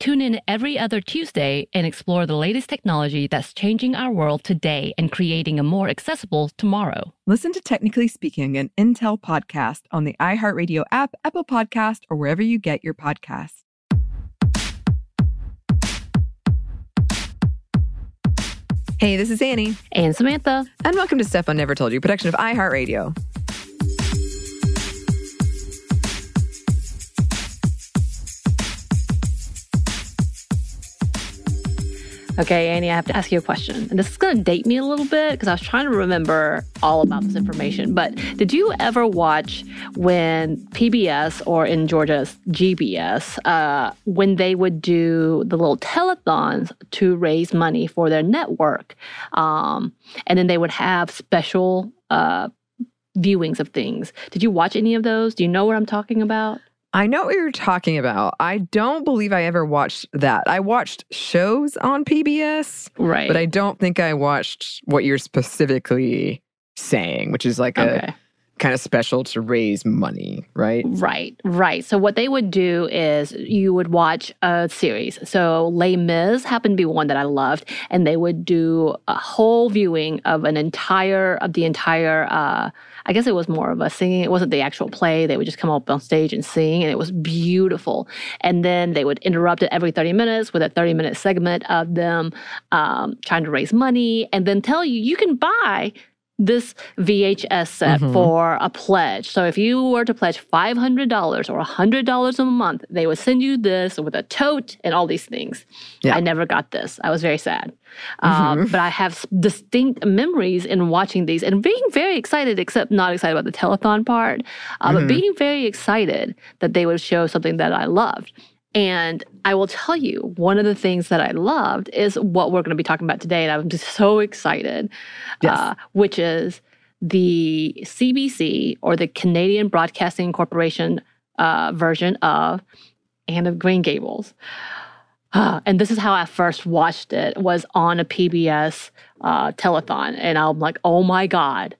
Tune in every other Tuesday and explore the latest technology that's changing our world today and creating a more accessible tomorrow. Listen to Technically Speaking, an Intel podcast on the iHeartRadio app, Apple Podcast, or wherever you get your podcasts. Hey, this is Annie, And Samantha, and welcome to Stuff I Never Told You, production of iHeartRadio. Okay, Annie, I have to ask you a question. And this is going to date me a little bit because I was trying to remember all about this information. But did you ever watch when PBS or in Georgia's GBS, uh, when they would do the little telethons to raise money for their network? Um, and then they would have special uh, viewings of things. Did you watch any of those? Do you know what I'm talking about? I know what you're talking about. I don't believe I ever watched that. I watched shows on PBS, Right. but I don't think I watched what you're specifically saying, which is like okay. a kind of special to raise money, right? Right, right. So what they would do is you would watch a series. So Les Mis happened to be one that I loved, and they would do a whole viewing of an entire of the entire. Uh, I guess it was more of a singing. It wasn't the actual play. They would just come up on stage and sing, and it was beautiful. And then they would interrupt it every 30 minutes with a 30 minute segment of them um, trying to raise money, and then tell you you can buy this VHS set Mhm. for a pledge. So if you were to pledge $500 or $100 a month, they would send you this with a tote and all these things. Yeah. I never got this. I was very sad. Um, but I have distinct memories in watching these and being very excited, except not excited about the telethon part, uh, but Mhm. being very excited that they would show something that I loved. And I will tell you, one of the things that I loved is what we're going to be talking about today. And I'm just so excited, Yes. uh, which is the CBC or the Canadian Broadcasting Corporation uh, version of Anne of Green Gables. Uh, and this is how I first watched it was on a PBS uh, telethon. And I'm like, oh my God,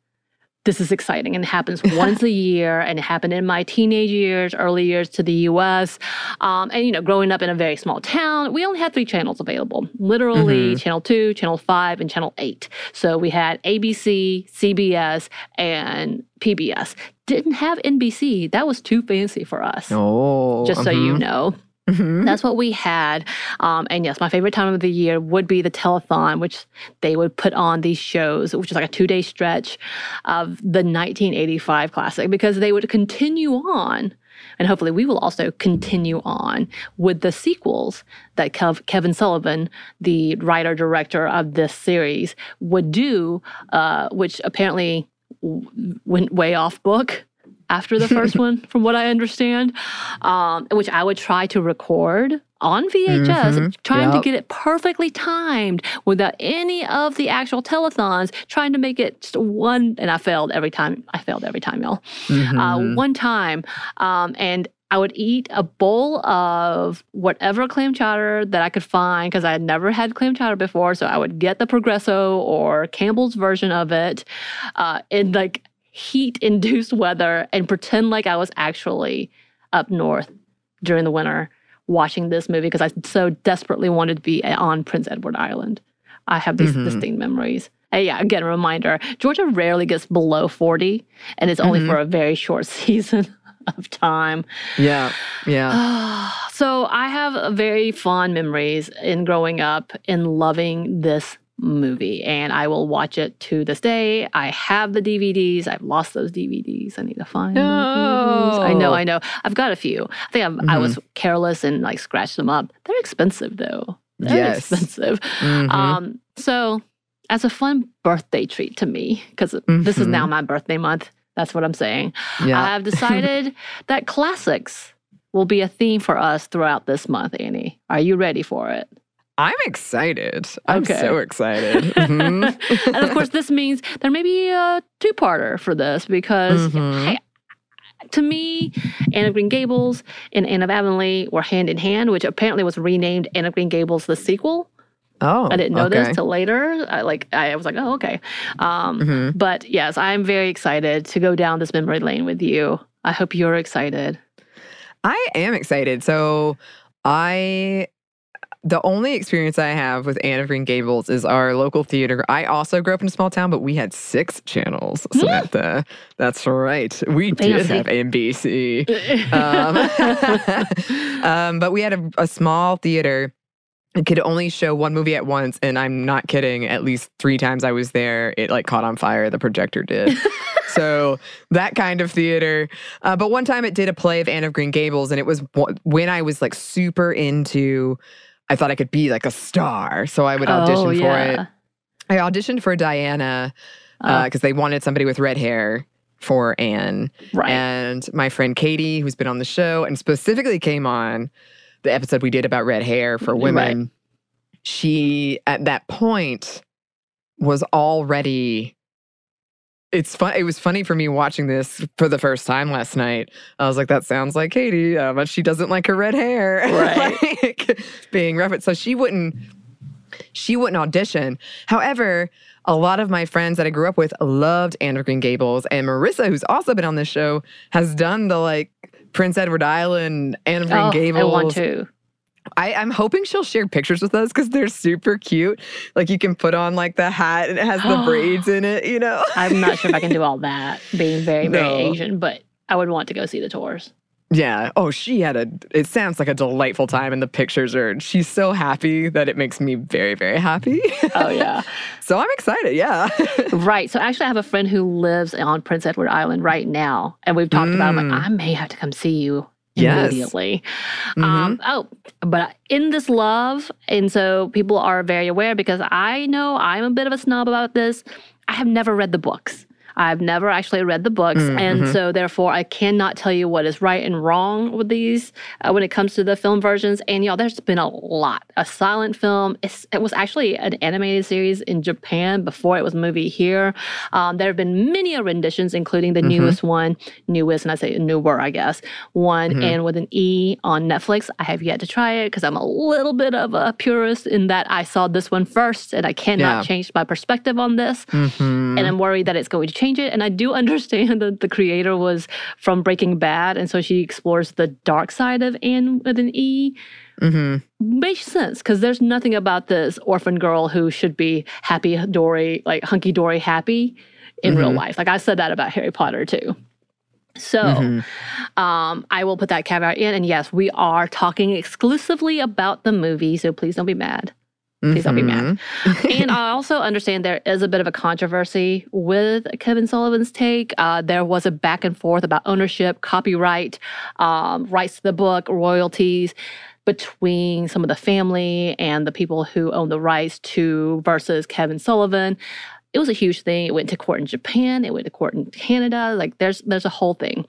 this is exciting. And it happens once a year. And it happened in my teenage years, early years to the US. Um, and, you know, growing up in a very small town, we only had three channels available literally Mhm. channel two, channel five, and channel eight. So we had ABC, CBS, and PBS. Didn't have NBC. That was too fancy for us. Oh, Just so you mhm, know. Mhm. That's what we had. Um, and yes, my favorite time of the year would be the telethon, which they would put on these shows, which is like a two day stretch of the 1985 classic, because they would continue on. And hopefully, we will also continue on with the sequels that Kev- Kevin Sullivan, the writer director of this series, would do, uh, which apparently went way off book after the first one, from what I understand, um, which I would try to record on VHS, Mhm. trying to get it perfectly timed without any of the actual telethons, trying to make it just one. And I failed every time. I failed every time, y'all. Mhm. Uh, one time, um, and I would eat a bowl of whatever clam chowder that I could find because I had never had clam chowder before. So I would get the Progresso or Campbell's version of it uh, in like heat induced weather and pretend like I was actually up north during the winter watching this movie because I so desperately wanted to be on Prince Edward Island. I have these Mhm. distinct memories. And yeah, again, a reminder Georgia rarely gets below 40, and it's only Mhm. for a very short season of time. Yeah. Yeah. so I have very fond memories in growing up and loving this movie, and I will watch it to this day. I have the DVDs. I've lost those DVDs. I need to find the DVDs. I know, I know. I've got a few. I think I've, I was careless and like scratched them up. They're expensive though. They're Yes. expensive. Mhm. Um, so as a fun birthday treat to me, because this is now my birthday month. That's what I'm saying. yeah. I have decided that classics will be a theme for us throughout this month, Annie. Are you ready for it? I'm excited. I'm Okay. so excited. Mhm. and of course, this means there may be a two parter for this because Mhm. I- to me, Anne of Green Gables and Anne of Avonlea were hand in hand, which apparently was renamed Anne of Green Gables the sequel. Oh, I didn't know okay. this till later. I like I was like, oh, okay. Um, Mhm. But yes, I'm very excited to go down this memory lane with you. I hope you're excited. I am excited. So I the only experience I have with Anne of Green Gables is our local theater. I also grew up in a small town, but we had six channels. Samantha, that's right. We did have NBC. Um, um, but we had a, a small theater. It could only show one movie at once, and I'm not kidding. At least three times I was there, it like caught on fire. The projector did. so that kind of theater. Uh, but one time it did a play of Anne of Green Gables, and it was wh- when I was like super into. I thought I could be like a star, so I would audition oh, for it. I auditioned for Diana uh, Oh, because they wanted somebody with red hair for Anne. right. And my friend Katie, who's been on the show and specifically came on the episode we did about red hair for Right. women, she at that point was already. It's fun. It was funny for me watching this for the first time last night. I was like, "That sounds like Katie, uh, but she doesn't like her red hair." Right. like, being referenced, so she wouldn't. She wouldn't audition. However, a lot of my friends that I grew up with loved Anne of Green Gables, and Marissa, who's also been on this show, has done the like Prince Edward Island, Anne of Green oh, Gables. I want to. I, I'm hoping she'll share pictures with us because they're super cute. Like you can put on like the hat and it has the braids in it, you know? I'm not sure if I can do all that, being very, very No. Asian, but I would want to go see the tours. Yeah. Oh, she had a, it sounds like a delightful time and the pictures are, she's so happy that it makes me very, very happy. Oh, yeah. so I'm excited. Yeah. right. So actually, I have a friend who lives on Prince Edward Island right now. And we've talked about it. I'm like, Mm. I may have to come see you Yes. immediately. Mhm. Um, oh, but in this love, and so people are very aware because I know I'm a bit of a snob about this. I have never read the books. I've never actually read the books, Mm, and mhm. so therefore I cannot tell you what is right and wrong with these uh, when it comes to the film versions. And y'all, there's been a lot. A silent film. It's, it was actually an animated series in Japan before it was a movie here. Um, there have been many renditions, including the Mhm. newest one, newest, and I say newer, I guess, one Mhm. and with an E on Netflix. I have yet to try it because I'm a little bit of a purist in that I saw this one first, and I cannot Yeah. change my perspective on this Mhm. and I'm worried that it's going to change it. And I do understand that the creator was from Breaking Bad, and so she explores the dark side of Anne with an E. Mhm. Makes sense because there's nothing about this orphan girl who should be happy dory, like hunky dory happy in real Mhm. life. Like I said that about Harry Potter too. So Mhm. um, I will put that caveat in. And yes, we are talking exclusively about the movie, so please don't be mad. Please don't be mad. Mhm. and I also understand there is a bit of a controversy with Kevin Sullivan's take. Uh, there was a back and forth about ownership, copyright, um, rights to the book, royalties between some of the family and the people who own the rights to versus Kevin Sullivan. It was a huge thing. It went to court in Japan. It went to court in Canada. Like there's there's a whole thing,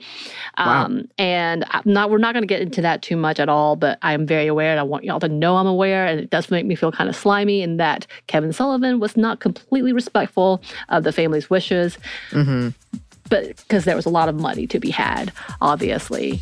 Wow. um, and I'm not we're not going to get into that too much at all. But I am very aware, and I want y'all to know I'm aware. And it does make me feel kind of slimy in that Kevin Sullivan was not completely respectful of the family's wishes, Mhm. but because there was a lot of money to be had, obviously.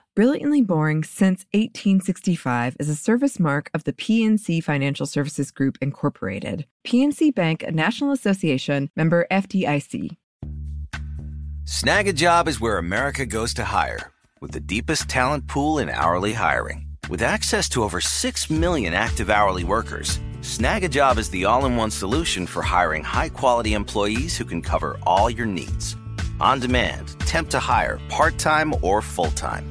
Brilliantly Boring Since 1865 is a service mark of the PNC Financial Services Group, Incorporated. PNC Bank, a National Association member FDIC. Snag a job is where America goes to hire, with the deepest talent pool in hourly hiring. With access to over 6 million active hourly workers, Snag a job is the all in one solution for hiring high quality employees who can cover all your needs. On demand, temp to hire, part time or full time.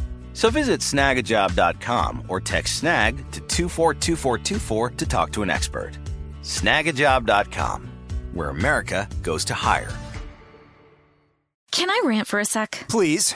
So visit snagajob.com or text snag to 242424 to talk to an expert. Snagajob.com, where America goes to hire. Can I rant for a sec? Please.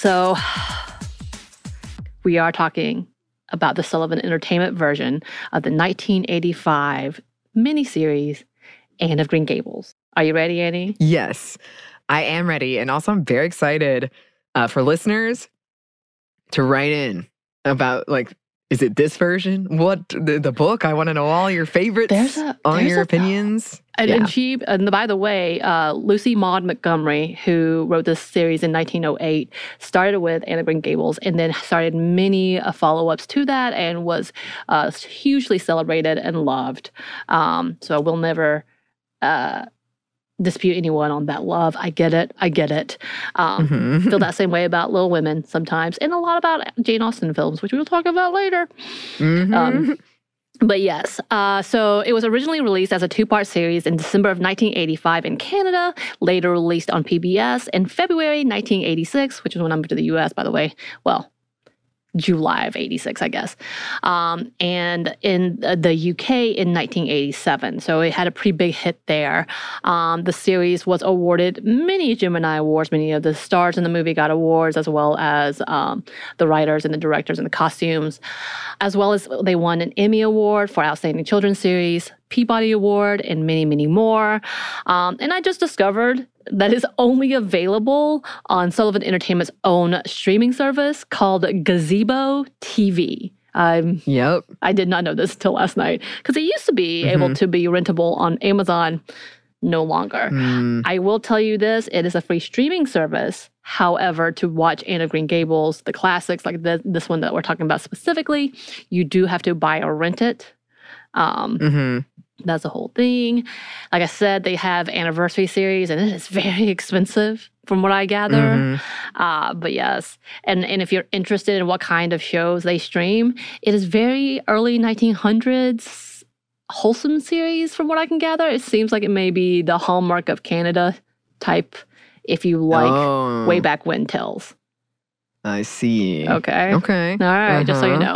So we are talking about the Sullivan Entertainment version of the 1985 miniseries Anne of Green Gables. Are you ready, Annie? Yes, I am ready. And also, I'm very excited uh, for listeners to write in about, like, is it this version? What the, the book? I want to know all your favorites, There's a- all there's your a- opinions. And, Yeah. and she, and by the way, uh, Lucy Maud Montgomery, who wrote this series in 1908, started with Anne of Green Gables and then started many uh, follow ups to that and was uh, hugely celebrated and loved. Um, so I will never uh, dispute anyone on that love. I get it. I get it. Um, Mhm. Feel that same way about Little Women sometimes, and a lot about Jane Austen films, which we'll talk about later. Mhm. Um, but yes, uh, so it was originally released as a two part series in December of 1985 in Canada, later released on PBS in February 1986, which is when I moved to the US, by the way. Well, July of 86, I guess. Um, and in the- the UK in 1987. So it had a pretty big hit there. Um, the series was awarded many Gemini Awards. Many of the stars in the movie got awards, as well as um, the writers and the directors and the costumes, as well as they won an Emmy Award for Outstanding Children's Series, Peabody Award, and many, many more. Um, and I just discovered that is only available on Sullivan Entertainment's own streaming service called Gazebo TV. Um, Yep. I did not know this until last night because it used to be able to be rentable on Amazon, no longer. Mm. I will tell you this it is a free streaming service. However, to watch Anne of Green Gables, the classics like the, this one that we're talking about specifically, you do have to buy or rent it. Um, Mhm. That's the whole thing. Like I said, they have anniversary series, and it is very expensive, from what I gather. Mhm. Uh, but yes, and and if you're interested in what kind of shows they stream, it is very early 1900s wholesome series, from what I can gather. It seems like it may be the hallmark of Canada type. If you like Oh, way back when tells. I see. Okay. Okay. All right, just so you Uh-huh. know.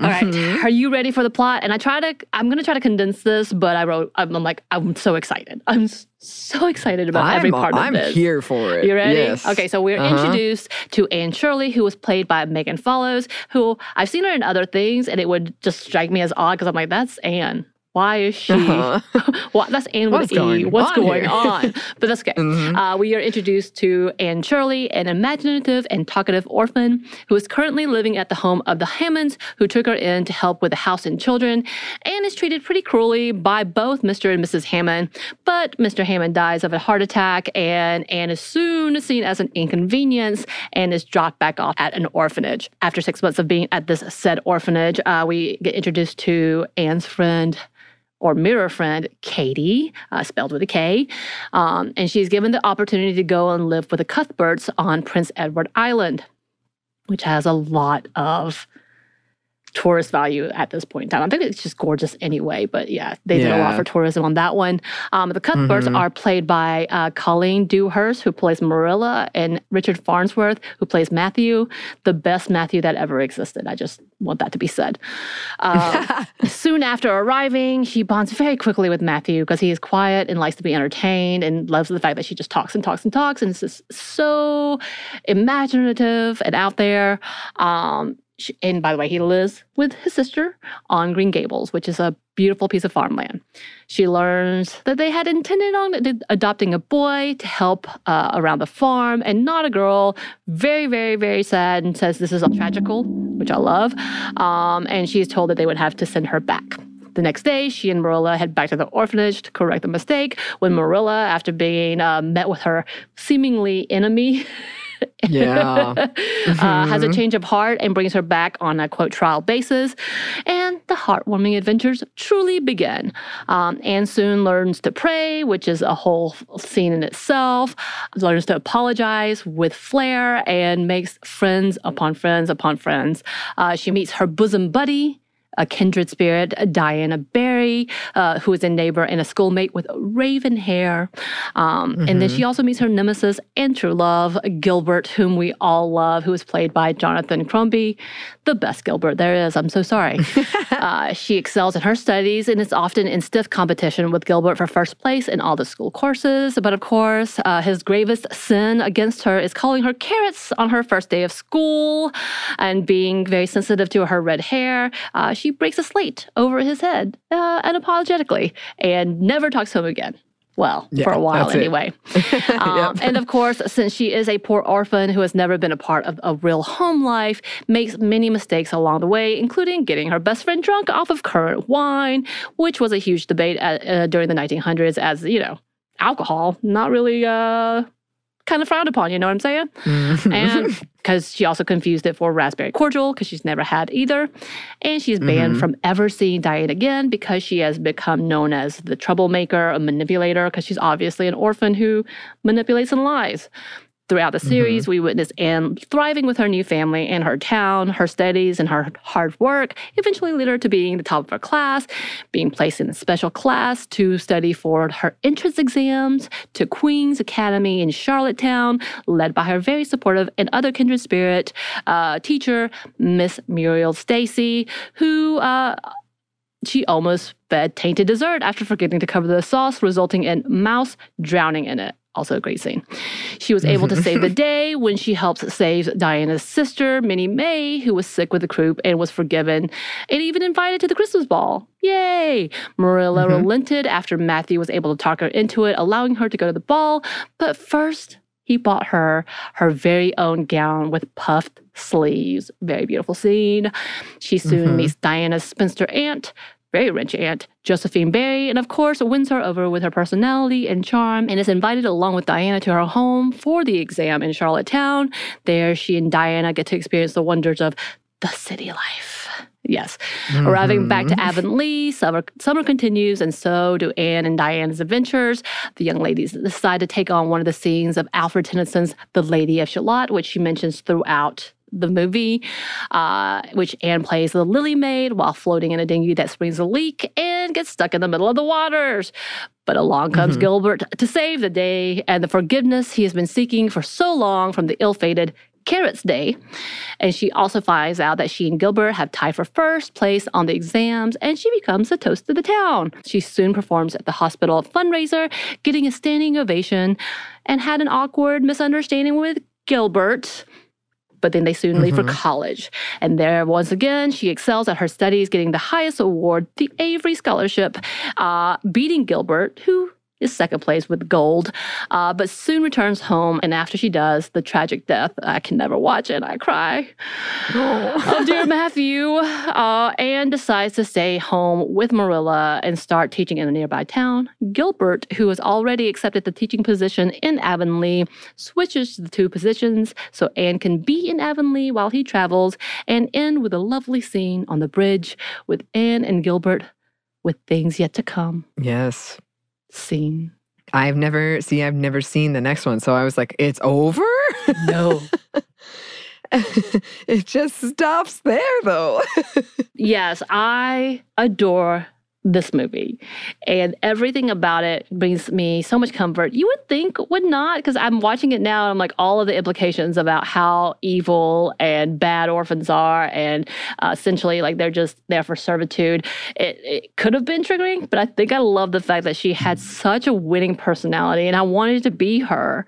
All right, Mhm. are you ready for the plot? And I try to, I'm going to try to condense this, but I wrote, I'm, I'm like, I'm so excited. I'm so excited about I'm, every part of I'm this. here for it. You ready? Yes. Okay, so we're Uh-huh. introduced to Anne Shirley, who was played by Megan Follows, who I've seen her in other things, and it would just strike me as odd because I'm like, that's Anne. Why is she? Uh-huh. well, that's Anne with What's E. going What's on going here? on? But that's okay. Mhm. Uh, we are introduced to Anne Shirley, an imaginative and talkative orphan who is currently living at the home of the Hammonds, who took her in to help with the house and children. Anne is treated pretty cruelly by both Mr. and Mrs. Hammond, but Mr. Hammond dies of a heart attack, and Anne is soon seen as an inconvenience and is dropped back off at an orphanage. After six months of being at this said orphanage, uh, we get introduced to Anne's friend or mirror friend, Katie, uh, spelled with a K. Um, and she's given the opportunity to go and live with the Cuthberts on Prince Edward Island, which has a lot of tourist value at this point in time. I think it's just gorgeous anyway, but yeah, they did a lot for tourism on that one. Um, the Cuthberts Mhm. are played by uh, Colleen Dewhurst, who plays Marilla, and Richard Farnsworth, who plays Matthew, the best Matthew that ever existed. I just want that to be said. Uh, soon after arriving, she bonds very quickly with Matthew because he is quiet and likes to be entertained and loves the fact that she just talks and talks and talks and is just so imaginative and out there. Um, sh- and by the way, he lives with his sister on Green Gables, which is a beautiful piece of farmland. She learns that they had intended on adopting a boy to help uh, around the farm and not a girl. Very, very, very sad and says this is all tragical, which I love. Um, and she is told that they would have to send her back. The next day, she and Marilla head back to the orphanage to correct the mistake. When Marilla, after being uh, met with her seemingly enemy, Yeah. uh, has a change of heart and brings her back on a quote trial basis. And the heartwarming adventures truly begin. Um, Anne soon learns to pray, which is a whole scene in itself, learns to apologize with flair, and makes friends upon friends upon friends. Uh, she meets her bosom buddy a kindred spirit, Diana Barry, uh, who is a neighbor and a schoolmate with raven hair. Um, And then she also meets her nemesis and true love, Gilbert, whom we all love, who is played by Jonathan Crombie, the best Gilbert there is. I'm so sorry. uh, she excels in her studies and is often in stiff competition with Gilbert for first place in all the school courses. But of course, uh, his gravest sin against her is calling her carrots on her first day of school and being very sensitive to her red hair. Uh, she breaks a slate over his head uh, unapologetically and never talks to him again. Well, Yeah, for a while anyway. Um, And of course, since she is a poor orphan who has never been a part of a real home life, makes many mistakes along the way, including getting her best friend drunk off of currant wine, which was a huge debate at, uh, during the 1900s as, you know, alcohol, not really uh, kind of frowned upon, you know what I'm saying? Mhm. and because she also confused it for raspberry cordial because she's never had either and she's banned Mhm. from ever seeing Diana again because she has become known as the troublemaker a manipulator because she's obviously an orphan who manipulates and lies Throughout the series, we witness Anne thriving with her new family and her town. Her studies and her hard work eventually lead her to being the top of her class, being placed in a special class to study for her entrance exams to Queen's Academy in Charlottetown, led by her very supportive and other kindred spirit uh, teacher, Miss Muriel Stacy, who uh, she almost fed tainted dessert after forgetting to cover the sauce, resulting in Mouse drowning in it. Also a great scene. She was able to save the day when she helps save Diana's sister, Minnie May, who was sick with the croup and was forgiven and even invited to the Christmas ball. Yay! Marilla relented after Matthew was able to talk her into it, allowing her to go to the ball. But first, he bought her her very own gown with puffed sleeves. Very beautiful scene. She soon Mhm. meets Diana's spinster aunt, very rich aunt, Josephine Barry, and of course wins her over with her personality and charm and is invited along with Diana to her home for the exam in Charlottetown. There, she and Diana get to experience the wonders of the city life. Yes. Mm-hmm. Arriving back to Avonlea, summer, summer continues, and so do Anne and Diana's adventures. The young ladies decide to take on one of the scenes of Alfred Tennyson's The Lady of Shalott, which she mentions throughout the movie, uh, which Anne plays the Lily Maid while floating in a dinghy that springs a leak and gets stuck in the middle of the waters. But along comes Gilbert to save the day and the forgiveness he has been seeking for so long from the ill fated Carrots Day. And she also finds out that she and Gilbert have tied for first place on the exams, and she becomes the toast of the town. She soon performs at the hospital fundraiser, getting a standing ovation, and had an awkward misunderstanding with Gilbert. But then they soon leave for college. And there, once again, she excels at her studies, getting the highest award, the Avery Scholarship, uh, beating Gilbert, who is second place with gold, uh, but soon returns home. And after she does, the tragic death, I can never watch it. I cry. Oh, dear Matthew. Uh, Anne decides to stay home with Marilla and start teaching in a nearby town. Gilbert, who has already accepted the teaching position in Avonlea, switches the two positions so Anne can be in Avonlea while he travels and end with a lovely scene on the bridge with Anne and Gilbert with things yet to come. Yes. Scene. I've never see I've never seen the next one. So I was like, it's over? No. it just stops there though. yes, I adore this movie and everything about it brings me so much comfort you would think would not because i'm watching it now and i'm like all of the implications about how evil and bad orphans are and uh, essentially like they're just there for servitude it, it could have been triggering but i think i love the fact that she had such a winning personality and i wanted to be her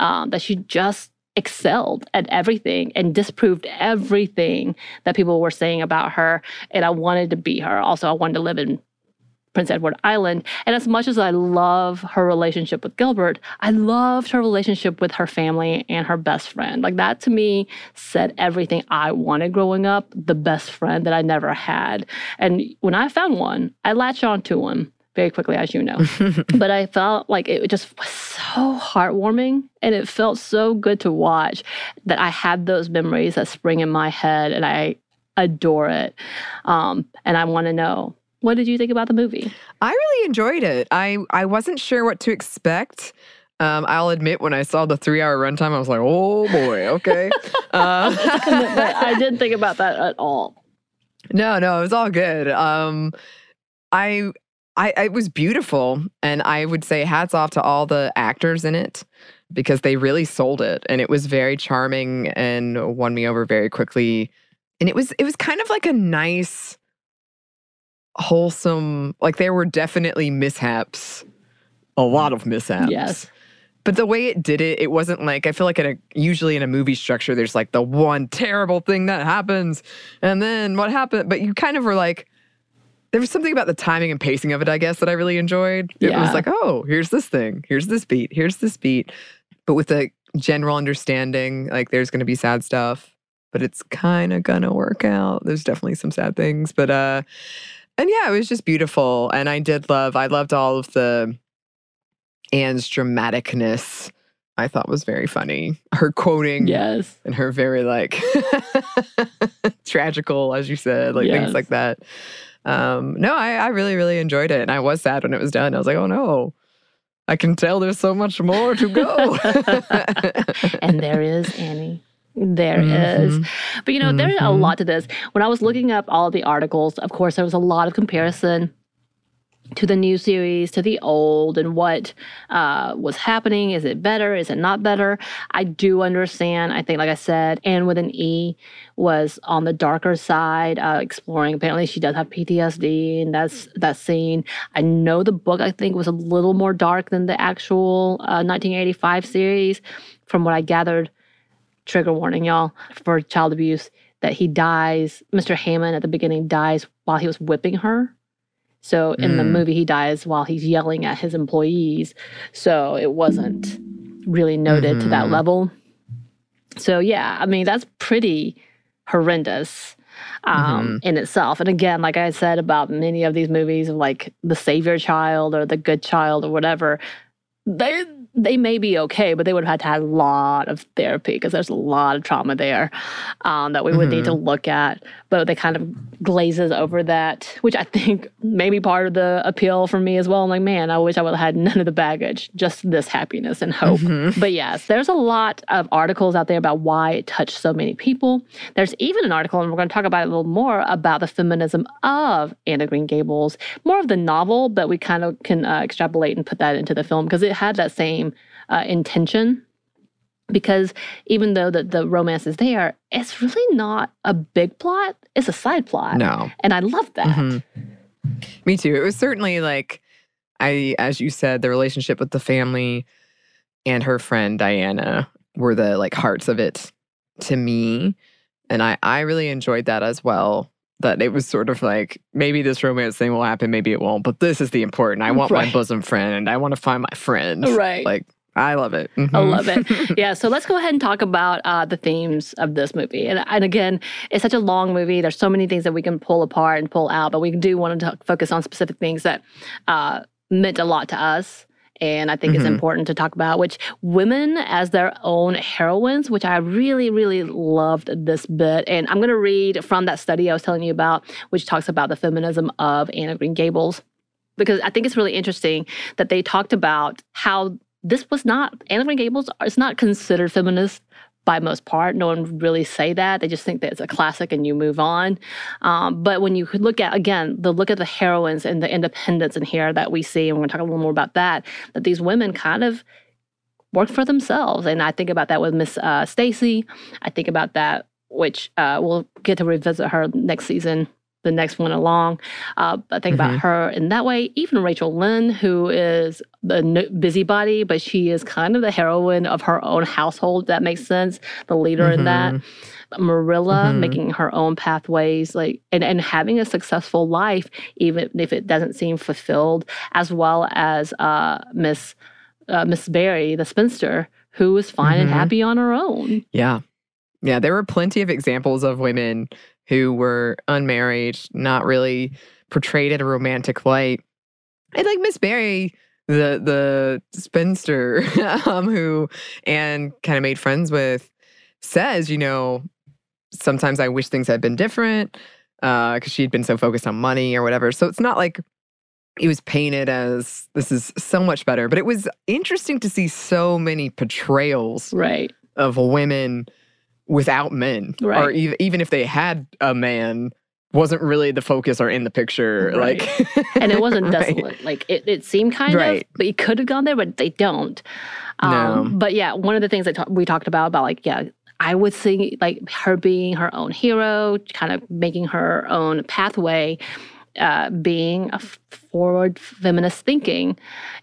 um, that she just excelled at everything and disproved everything that people were saying about her. And I wanted to be her. Also, I wanted to live in Prince Edward Island. And as much as I love her relationship with Gilbert, I loved her relationship with her family and her best friend. Like that to me said everything I wanted growing up, the best friend that I never had. And when I found one, I latched on to him very quickly, as you know. but I felt like it just was so heartwarming and it felt so good to watch that I had those memories that spring in my head and I adore it. Um, and I want to know what did you think about the movie? I really enjoyed it. I, I wasn't sure what to expect. Um, I'll admit, when I saw the three hour runtime, I was like, oh boy, okay. uh, I didn't think about that at all. No, no, it was all good. Um, I I, it was beautiful. And I would say hats off to all the actors in it because they really sold it. And it was very charming and won me over very quickly. And it was it was kind of like a nice, wholesome, like there were definitely mishaps. A lot of mishaps. Yes. But the way it did it, it wasn't like I feel like in a usually in a movie structure, there's like the one terrible thing that happens, and then what happened. But you kind of were like, there was something about the timing and pacing of it, I guess, that I really enjoyed. It Yeah. was like, oh, here's this thing, here's this beat, here's this beat, but with a general understanding, like there's going to be sad stuff, but it's kind of gonna work out. There's definitely some sad things, but uh, and yeah, it was just beautiful, and I did love, I loved all of the Anne's dramaticness. I thought was very funny. Her quoting, Yes. and her very like tragical, as you said, like Yes. things like that. Um, no, I, I really, really enjoyed it. And I was sad when it was done. I was like, oh no, I can tell there's so much more to go. and there is Annie. There is, Mhm. But you know, there's a lot to this. When I was looking up all of the articles, of course, there was a lot of comparison to the new series, to the old, and what uh, was happening. Is it better? Is it not better? I do understand. I think, like I said, Anne with an E was on the darker side, uh, exploring. Apparently, she does have PTSD, and that's that scene. I know the book. I think was a little more dark than the actual uh, 1985 series, from what I gathered. Trigger warning, y'all, for child abuse. That he dies. Mr. Hammond at the beginning dies while he was whipping her. So in the Mm. movie, he dies while he's yelling at his employees. So it wasn't really noted to that Mhm. level. So yeah, I mean that's pretty horrendous um, in itself. And again, like I said about many of these movies, of like the savior child or the good child or whatever, they they may be okay, but they would have had to have a lot of therapy because there's a lot of trauma there um, that we would need to look at. But they kind of glazes over that, which I think may be part of the appeal for me as well. I'm like, man, I wish I would have had none of the baggage, just this happiness and hope. But yes, there's a lot of articles out there about why it touched so many people. There's even an article, and we're going to talk about it a little more about the feminism of Anne of Green Gables, more of the novel, but we kind of can uh, extrapolate and put that into the film because it had that same uh, intention. Because even though the, the romance is there, it's really not a big plot. It's a side plot. no. And I love that. Mhm. Me too. It was certainly like I as you said, the relationship with the family and her friend Diana were the like hearts of it. to me. And I, I really enjoyed that as well. That it was sort of like maybe this romance thing will happen, maybe it won't, but this is the important. I want my bosom friend. I want to find my friend. Right. Like I love it. I Mhm. love it. yeah, so let's go ahead and talk about uh, the themes of this movie. And, and again, it's such a long movie. There's so many things that we can pull apart and pull out, but we do want to focus on specific things that uh, meant a lot to us. And I think it's Mhm. important to talk about, which women as their own heroines, which I really, really loved this bit. And I'm going to read from that study I was telling you about, which talks about the feminism of Anne of Green Gables because I think it's really interesting that they talked about how this was not Anne of Green Gables is not considered feminist by most part. No one would really say that. They just think that it's a classic and you move on. Um, but when you look at again the look at the heroines and the independence in here that we see, and we're going to talk a little more about that. That these women kind of work for themselves, and I think about that with Miss uh, Stacy. I think about that, which uh, we'll get to revisit her next season. The next one along, uh, I think about Mhm. her in that way. Even Rachel Lynde, who is the busybody, but she is kind of the heroine of her own household. That makes sense. The leader in that. Marilla Mhm. making her own pathways, like and, and having a successful life, even if it doesn't seem fulfilled, as well as uh, Miss uh, Miss Barry, the spinster, who is fine and Mhm. happy on her own. Yeah. Yeah. There were plenty of examples of women who were unmarried, not really portrayed in a romantic light. And like Miss Barry, the the spinster um, who Anne kind of made friends with, says, you know, sometimes I wish things had been different because she'd been so focused on money or whatever. So it's not like it was painted as this is so much better, but it was interesting to see so many portrayals Right. of women without men, or Right. ev- even if they had a man, wasn't really the focus or in the picture. Right. Like, and it wasn't Right. desolate. Like it, it seemed kind Right. of, but it could have gone there, but they don't. Um, No. But yeah, one of the things that ta- we talked about about like yeah, I would see like her being her own hero, kind of making her own pathway. Uh, being a f- forward feminist thinking.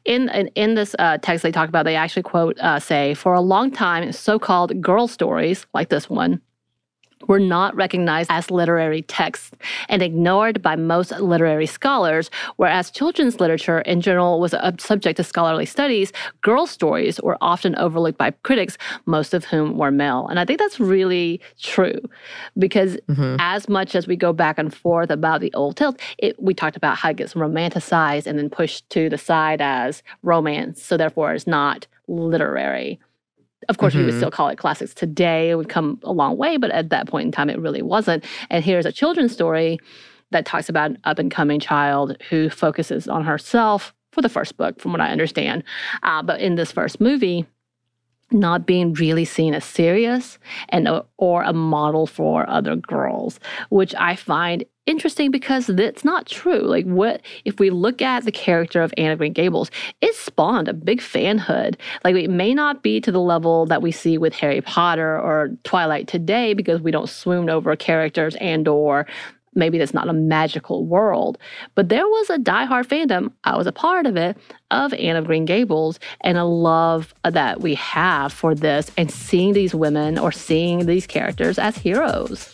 In in, in this uh, text they talk about, they actually quote uh, say, for a long time, so-called girl stories like this one were not recognized as literary texts and ignored by most literary scholars, whereas children's literature in general was a subject to scholarly studies, girl stories were often overlooked by critics, most of whom were male. And I think that's really true because Mhm. as much as we go back and forth about the old tales, it, we talked about how it gets romanticized and then pushed to the side as romance, so therefore it's not literary. Of course, we would Mhm. still call it classics today. It would come a long way, but at that point in time, it really wasn't. And here's a children's story that talks about an up and coming child who focuses on herself for the first book, from what I understand. Uh, but in this first movie, not being really seen as serious and or a model for other girls, which I find interesting because that's not true. Like what if we look at the character of Anne of Green Gables, it spawned a big fanhood. Like it may not be to the level that we see with Harry Potter or Twilight today because we don't swoon over characters and or maybe that's not a magical world. But there was a diehard fandom, I was a part of it, of Anne of Green Gables and a love that we have for this and seeing these women or seeing these characters as heroes.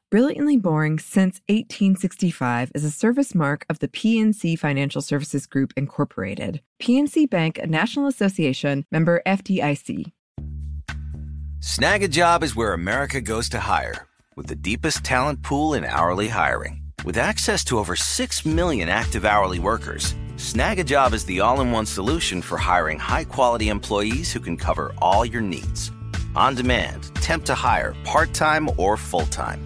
Brilliantly Boring Since 1865 is a service mark of the PNC Financial Services Group, Incorporated. PNC Bank, a National Association member FDIC. Snag a job is where America goes to hire, with the deepest talent pool in hourly hiring. With access to over 6 million active hourly workers, Snag a job is the all in one solution for hiring high quality employees who can cover all your needs. On demand, temp to hire, part time or full time.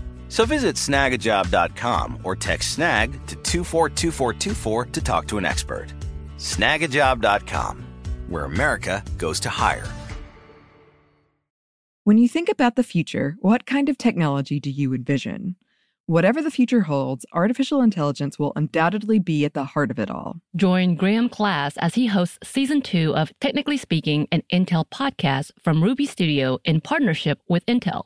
So visit snagajob.com or text snag to 242424 to talk to an expert. Snagajob.com, where America goes to hire. When you think about the future, what kind of technology do you envision? Whatever the future holds, artificial intelligence will undoubtedly be at the heart of it all. Join Graham Class as he hosts season two of Technically Speaking, an Intel podcast from Ruby Studio in partnership with Intel.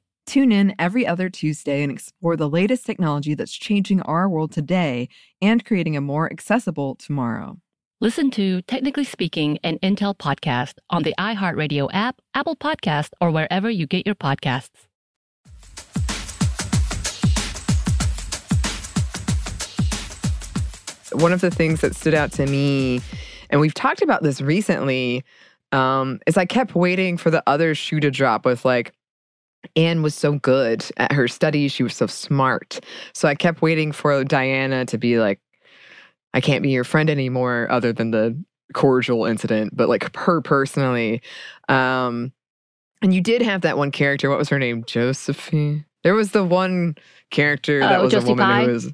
Tune in every other Tuesday and explore the latest technology that's changing our world today and creating a more accessible tomorrow. Listen to Technically Speaking, an Intel podcast on the iHeartRadio app, Apple Podcast, or wherever you get your podcasts. One of the things that stood out to me, and we've talked about this recently, um, is I kept waiting for the other shoe to drop with like, Anne was so good at her studies. She was so smart. So I kept waiting for Diana to be like, I can't be your friend anymore, other than the cordial incident, but like her personally. Um, and you did have that one character. What was her name? Josephine. There was the one character that Oh, was a Josie woman Pye? who was,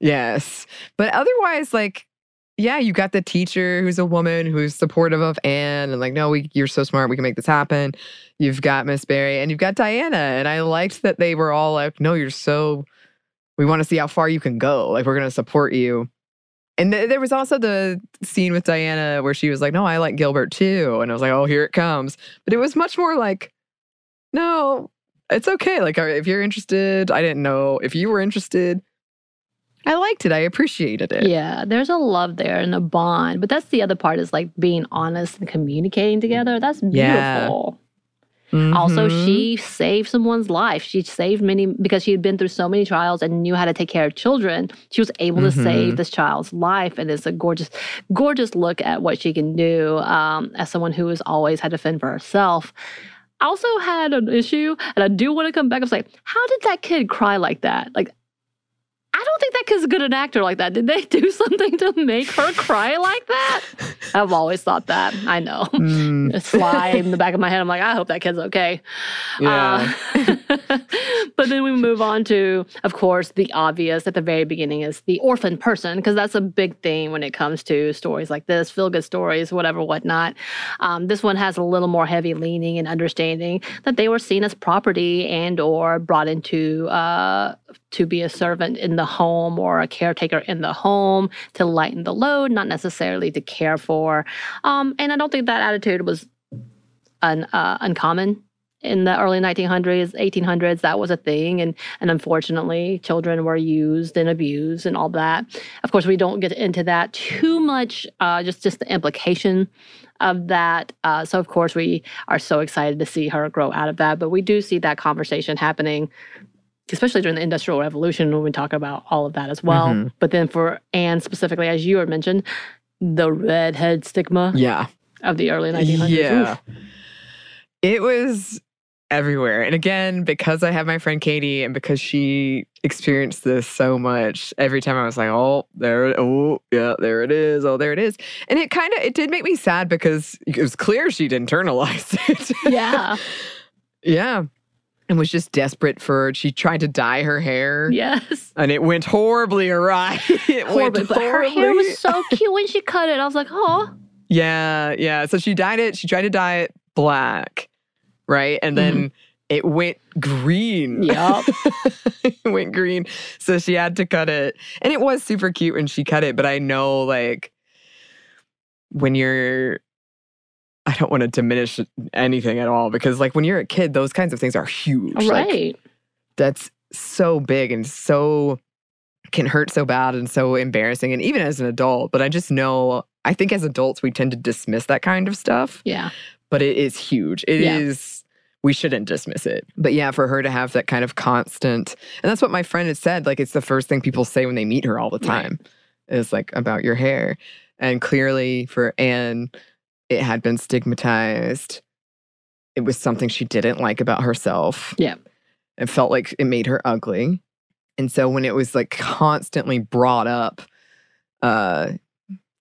yes. But otherwise, like, yeah, you got the teacher who's a woman who's supportive of Anne and like, no, we, you're so smart, we can make this happen. You've got Miss Barry and you've got Diana, and I liked that they were all like, no, you're so. We want to see how far you can go. Like, we're going to support you. And th- there was also the scene with Diana where she was like, "No, I like Gilbert too," and I was like, "Oh, here it comes." But it was much more like, "No, it's okay. Like, uh, if you're interested, I didn't know if you were interested. I liked it. I appreciated it. Yeah, there's a love there and a bond. But that's the other part is like being honest and communicating together. That's Yeah. Beautiful. Also, she saved someone's life. She saved many because she had been through so many trials and knew how to take care of children. She was able to Mhm. save this child's life, and it's a gorgeous, gorgeous look at what she can do um, as someone who has always had to fend for herself. I also had an issue, and I do want to come back and say, how did that kid cry like that? Like, I don't think that kid's a good an actor like that. Did they do something to make her cry like that? I've always thought that. I know. Mm, It's fly in the back of my head. I'm like, I hope that kid's okay. yeah. Uh, but then we move on to, of course, the obvious at the very beginning is the orphan person, because that's a big thing when it comes to stories like this, feel good stories, whatever, whatnot. Um, this one has a little more heavy leaning and understanding that they were seen as property and or brought into uh, to be a servant in the home or a caretaker in the home to lighten the load, not necessarily to care for. Um, and I don't think that attitude was un, uh, uncommon in the early 1900s 1800s that was a thing and and unfortunately children were used and abused and all that of course we don't get into that too much uh, just just the implication of that uh, so of course we are so excited to see her grow out of that but we do see that conversation happening especially during the industrial revolution when we talk about all of that as well Mhm. but then for anne specifically as you had mentioned the redhead stigma yeah. of the early 1900s Yeah. Oof. It was everywhere. And again, because I have my friend Katie and because she experienced this so much, every time I was like, oh, there, oh, yeah, there it is. Oh, there it is. And it kind of, it did make me sad because it was clear she'd internalized it. yeah yeah. And was just desperate for, she tried to dye her hair. yes And it went horribly awry. it horrible. went But her hair was so cute when she cut it. I was like, oh, Yeah, yeah. So she dyed it. She tried to dye it black, right? And then mm-hmm. it went green. Yup. it went green. So she had to cut it. And it was super cute when she cut it. But I know, like, when you're I don't want to diminish anything at all because, like, when you're a kid, those kinds of things are huge. Like, Right. that's so big and so can hurt so bad and so embarrassing. And even as an adult, but I just know, I think as adults, we tend to dismiss that kind of stuff, yeah. but it is huge. It is. Yeah. We shouldn't dismiss it. But yeah, for her to have that kind of constant, and that's what my friend had said. Like, it's the first thing people say when they meet her all the Right. time is like about your hair. And clearly for Anne, it had been stigmatized. It was something she didn't like about herself. Yeah. It felt like it made her ugly. And so when it was like constantly brought up, uh,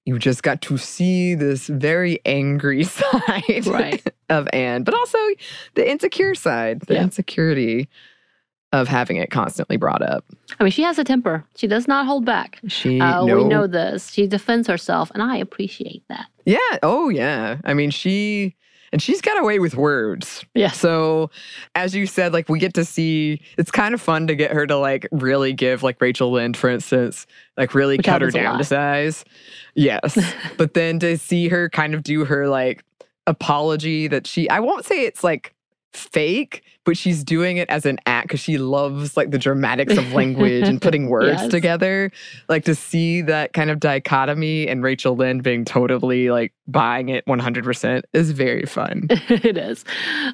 you just got to see this very angry side Right. of Anne, but also the insecure side, the Yeah. insecurity of having it constantly brought up. I mean, she has a temper. She does not hold back. She Uh, no- We know this. She defends herself, and I appreciate that. Yeah. Oh, yeah. I mean, she and she's got away with words. Yeah. So, as you said, like we get to see. It's kind of fun to get her to like really give, like Rachel Lynde, for instance, like really Which cut her down to size. Yes, but then to see her kind of do her like apology that she, I won't say it's like fake, but she's doing it as an act because she loves like the dramatics of language and putting words Yes. together. Like to see that kind of dichotomy and Rachel Lynde being totally like buying it 100% is very fun. it is.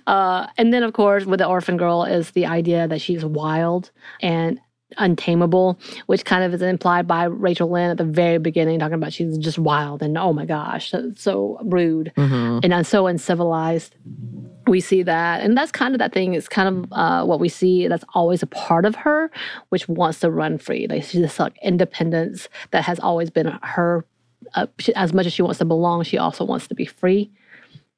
Uh, and then, of course, with the orphan girl is the idea that she's wild and untamable, which kind of is implied by Rachel Lynde at the very beginning, talking about she's just wild and oh my gosh, so, so rude Mhm. and so uncivilized. We see that, and that's kind of that thing. It's kind of uh, what we see. That's always a part of her, which wants to run free. Like she's this like independence that has always been her. Uh, she, as much as she wants to belong, she also wants to be free.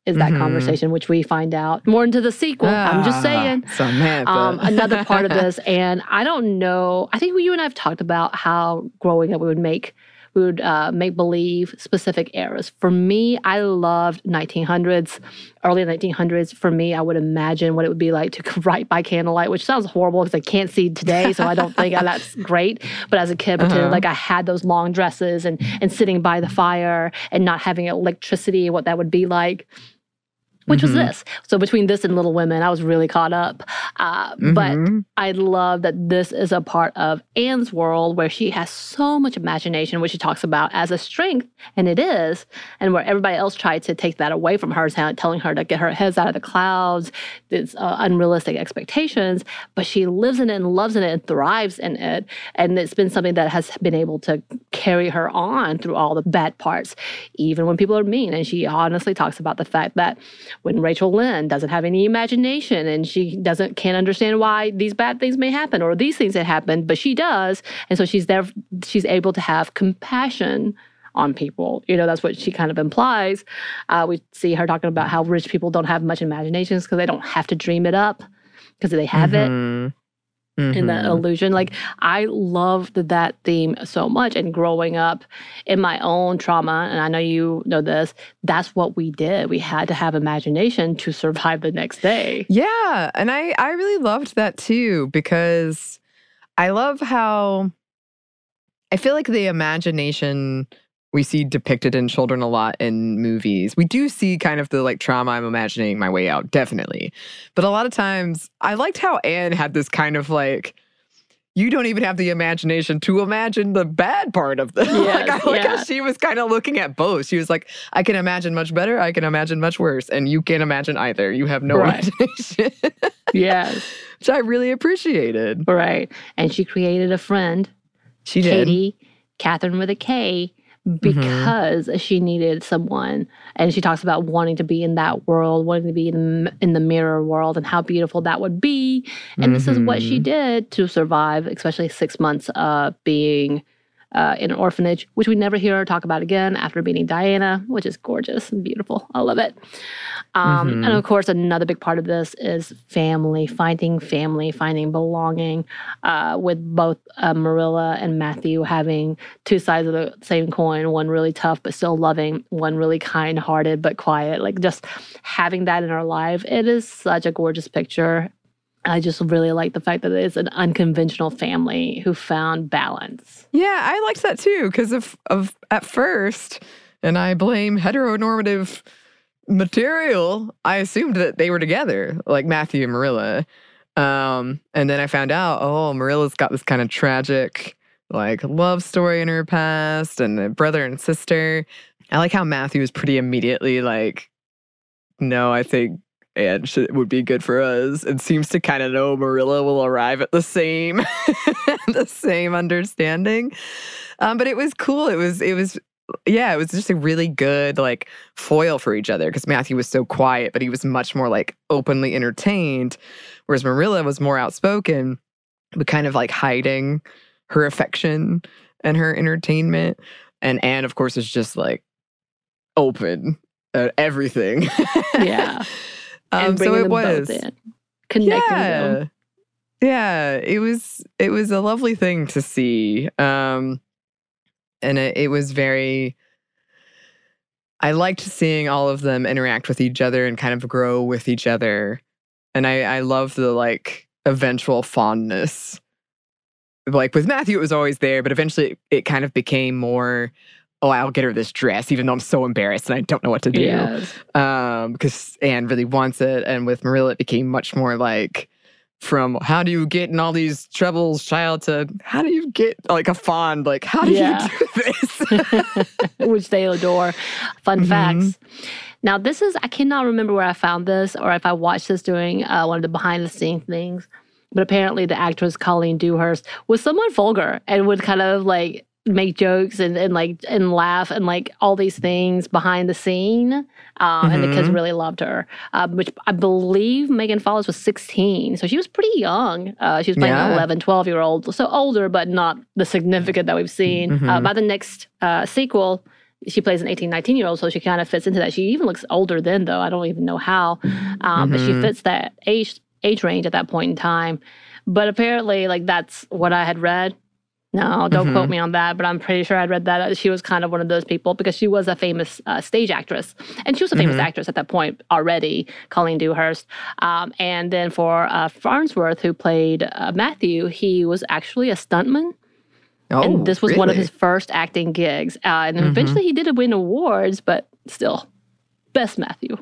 Is that Mhm. conversation, which we find out more into the sequel. I'm just Ah, saying. Samantha. Um, another part of this, and I don't know. I think you and I have talked about how growing up we would make we would uh, make believe specific eras. For me, I loved 1900s, early 1900s. For me, I would imagine what it would be like to write by candlelight, which sounds horrible because I can't see today, so I don't think that's great. But as a kid, pretended Uh-huh. like I had those long dresses and and sitting by the fire and not having electricity, what that would be like which was Mhm. this. So between this and Little Women, I was really caught up. Uh, But Mhm. I love that this is a part of Anne's world where she has so much imagination, which she talks about as a strength, and it is, and where everybody else tried to take that away from her, tell- telling her to get her heads out of the clouds, it's uh, unrealistic expectations. But she lives in it and loves in it and thrives in it, and it's been something that has been able to carry her on through all the bad parts, even when people are mean. And she honestly talks about the fact that when Rachel Lynde doesn't have any imagination and she doesn't can't understand why these bad things may happen or these things that happen, but she does, and so she's there. She's able to have compassion on people. You know, that's what she kind of implies. Uh, we see her talking about how rich people don't have much imaginations because they don't have to dream it up because they have it Mhm. in that illusion. Like I loved that theme so much. And growing up in my own trauma, and I know you know this, that's what we did. We had to have imagination to survive the next day. Yeah, and I I really loved that too because I love how I feel like the imagination we see depicted in children a lot in movies. We do see kind of the like trauma I'm imagining my way out, definitely. But a lot of times I liked how Anne had this kind of like you don't even have the imagination to imagine the bad part of this. like, I like how yeah. she was kind of looking at both. She was like, I can imagine much better, I can imagine much worse, and you can't imagine either. You have no Right. imagination. Yes. Which I really appreciated. right. And she created a friend, She did. Katie, Catherine with a K, because she needed someone. And she talks about wanting to be in that world, wanting to be in, in the mirror world, and how beautiful that would be. And this is what she Mhm. did to survive, especially six months of being uh, in an orphanage, which we never hear her talk about again after meeting Diana, which is gorgeous and beautiful. I love it. Um, Mhm. And of course, another big part of this is family, finding family, finding belonging, uh, with both uh, Marilla and Matthew having two sides of the same coin one really tough but still loving, one really kind hearted but quiet. Like just having that in our life, it is such a gorgeous picture. I just really like the fact that it's an unconventional family who found balance. Yeah, I liked that too because of of at first, and I blame heteronormative material, I assumed that they were together, like Matthew and Marilla. Um, and then I found out, oh, Marilla's got this kind of tragic, like, love story in her past, and a brother and sister. I like how Matthew is pretty immediately like, no, I think Anne should, would be good for us, and seems to kind of know Marilla will arrive at the same, the same understanding. Um, but it was cool. It was, it was yeah, it was just a really good like foil for each other because Matthew was so quiet, but he was much more like openly entertained, whereas Marilla was more outspoken, but kind of like hiding her affection and her entertainment. And Anne, of course, is just like open at everything. Yeah. um, so it was connecting yeah. them. Yeah, it was it was a lovely thing to see. Um and it, it was very I liked seeing all of them interact with each other and kind of grow with each other. And I, I love the like eventual fondness. Like with Matthew, it was always there, but eventually it, it kind of became more, oh, I'll get her this dress, even though I'm so embarrassed and I don't know what to do. Yes. Um, because Anne really wants it. And with Marilla, it became much more like from how do you get in all these troubles, child, to how do you get like a fond, like how do Yeah. you do this? which they adore. Fun Mhm. facts. Now, this is, I cannot remember where I found this or if I watched this during uh, one of the behind the scenes things, but apparently the actress Colleen Dewhurst was somewhat vulgar and would kind of like make jokes and, and like and laugh and like all these things behind the scene um, and the kids Mhm. really loved her um, which i believe megan follows was 16 so she was pretty young uh, she was playing an Yeah. 11 12 year old so older but not the significant that we've seen uh, Mhm. by the next uh, sequel she plays an 18 19 year old so she kind of fits into that she even looks older then though i don't even know how um, but she Mhm. fits that age age range at that point in time but apparently like that's what i had read no, don't quote Mhm. me on that, but I'm pretty sure I'd read that. She was kind of one of those people because she was a famous uh, stage actress. And she was a famous Mhm. actress at that point already, Colleen Dewhurst. Um, and then for uh, Farnsworth, who played uh, Matthew, he was actually a stuntman. oh, and this was one of his first acting gigs. Uh, and Mhm. eventually he did win awards, but still, best Matthew.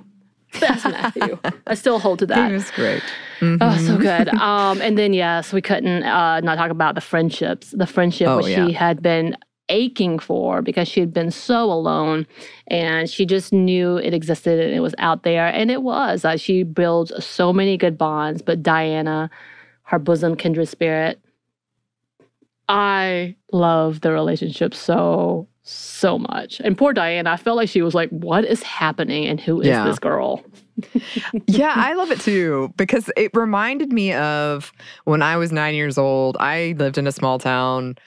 Best Matthew. I still hold to that. He was great. Oh, so Mhm. good. Um, and then yes, we couldn't uh, not talk about the friendships. The friendship Oh, which yeah. she had been aching for because she had been so alone, and she just knew it existed and it was out there, and it was. Uh, she builds so many good bonds, but Diana, her bosom kindred spirit. I love the relationship so so much. And poor Diana, I felt like she was like, "What is happening? And who is Yeah. this girl?" yeah, I love it too because it reminded me of when I was nine years old. I lived in a small town.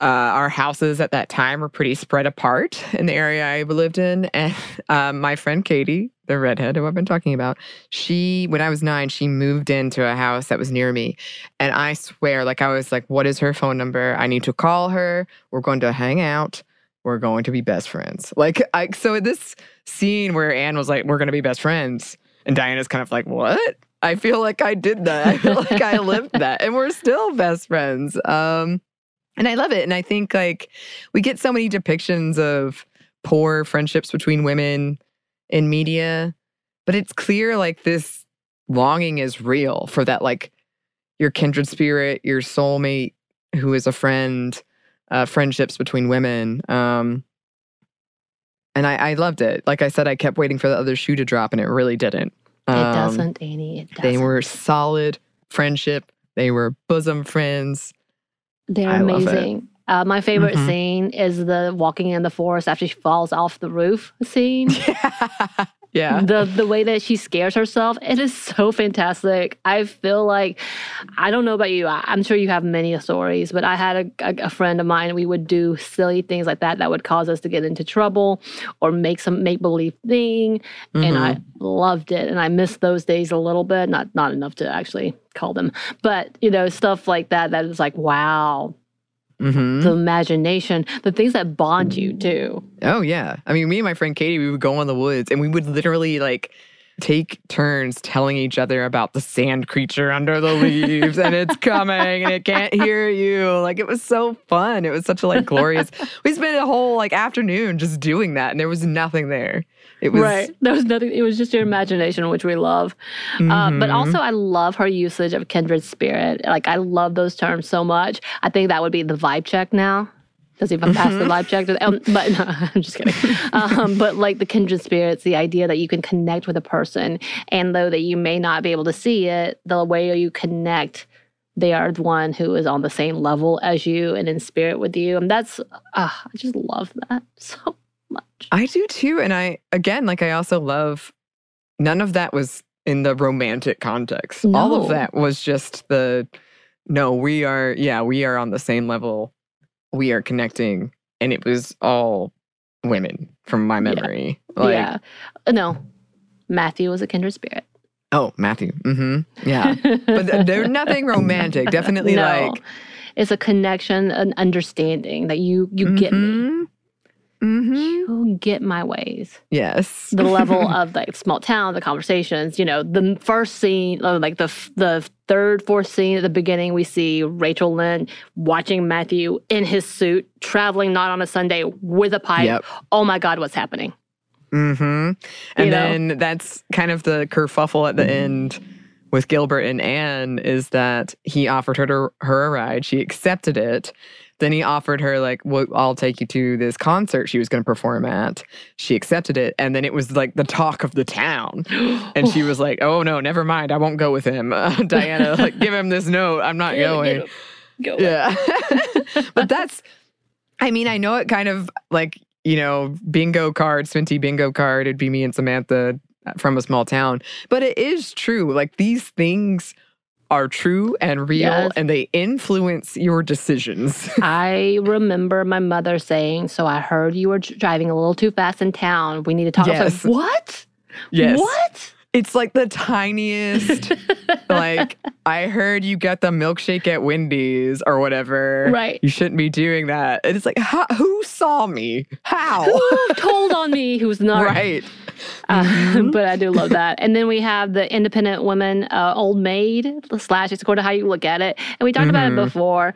Uh, our houses at that time were pretty spread apart in the area I lived in. And um, my friend Katie, the redhead who I've been talking about, she, when I was nine, she moved into a house that was near me. And I swear, like, I was like, what is her phone number? I need to call her. We're going to hang out. We're going to be best friends. Like, I, so this scene where Anne was like, we're going to be best friends. And Diana's kind of like, what? I feel like I did that. I feel like I lived that. And we're still best friends. Um, and I love it. And I think like we get so many depictions of poor friendships between women in media, but it's clear like this longing is real for that, like your kindred spirit, your soulmate who is a friend, uh, friendships between women. Um, and I, I loved it. Like I said, I kept waiting for the other shoe to drop, and it really didn't. It Um, doesn't, Annie. It doesn't. They were solid friendship. They were bosom friends. They're I it. amazing. Uh, my favorite Mhm. scene is the walking in the forest after she falls off the roof scene. yeah. The the way that she scares herself, it is so fantastic. I feel like I don't know about you. I, I'm sure you have many stories, but I had a, a, a friend of mine. We would do silly things like that that would cause us to get into trouble or make some make believe thing, and I loved it. And I miss those days a little bit. Not not enough to actually call them, but you know stuff like that. That is like wow, Mhm. the imagination, the things that bond you too. Oh yeah. I mean, me and my friend Katie, we would go in the woods and we would literally like take turns telling each other about the sand creature under the leaves and it's coming and it can't hear you. Like it was so fun. It was such a like glorious. we spent a whole like afternoon just doing that and there was nothing there. It was right. There was nothing. It was just your imagination, which we love. Uh, but Mhm. also, I love her usage of kindred spirit. Like, I love those terms so much. I think that would be the vibe check now. Does he even pass the vibe check? Um, but no, I'm just kidding. Um, but like the kindred spirits, the idea that you can connect with a person, and though that you may not be able to see it, the way you connect, they are the one who is on the same level as you and in spirit with you. And that's, uh, I just love that so much. I do too. And I, again, like I also love none of that was in the romantic context. All of that was just the no, we are, yeah, we are on the same level. We are connecting. And it was all women from my memory. Like, yeah. Uh, No, Matthew was a kindred spirit. oh, Matthew. Mm-hmm. Yeah. but th- there's nothing romantic. Definitely No. like, it's a connection, an understanding that you you get me. Mhm, mhm. You get my ways. Yes. The level of like small town, the conversations. You know, the first scene, uh, like the the third, fourth scene at the beginning, we see Rachel Lynde watching Matthew in his suit, traveling not on a Sunday with a pipe. Yep. Oh my God, what's happening? Mm-hmm. And You know? then that's kind of the kerfuffle at the end with Gilbert and Anne is that he offered her to, her a ride. She accepted it. Then he offered her like, "Well, I'll take you to this concert she was going to perform at." She accepted it, and then it was like the talk of the town. And she was like, "Oh no, never mind. I won't go with him." Uh, Diana, like, give him this note. I'm not going. Go. Yeah. but that's, I mean, I know it kind of like, you know, bingo card, Sminty bingo card, it'd be me and Samantha from a small town. But it is true. Like these things are true and real Yes. and they influence your decisions. I remember my mother saying, "So I heard you were driving a little too fast in town. We need to talk." Yes. like, "What? yes. What?" It's like the tiniest, like, I heard you got the milkshake at Wendy's or whatever. Right. You shouldn't be doing that. And it's like, how, who saw me? How? Who told on me? Who's not right. Uh, Mhm. but I do love that. And then we have the independent woman, uh, old maid slash. It's according to how you look at it. And we talked about it Mhm. before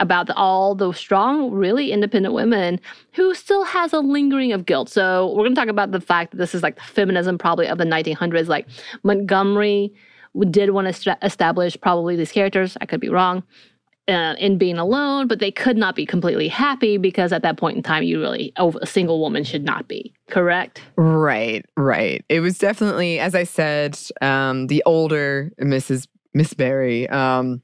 about the, all the strong, really independent women who still has a lingering of guilt. So we're going to talk about the fact that this is like the feminism probably of the 1900s. Like Montgomery did want to st- establish probably these characters. I could be wrong. Uh, in being alone, but they could not be completely happy because at that point in time, you really, a single woman should not be. Correct? Right, right. It was definitely, as I said, um, the older Mrs. Miss Barry um,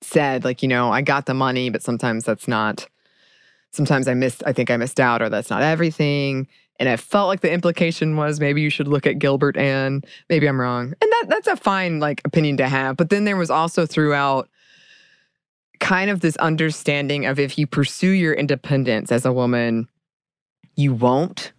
said, like, you know, I got the money, but sometimes that's not. Sometimes I missed. I think I missed out, or that's not everything. And I felt like the implication was maybe you should look at Gilbert and maybe I'm wrong. And that that's a fine like opinion to have. But then there was also throughout kind of this understanding of if you pursue your independence as a woman, you won't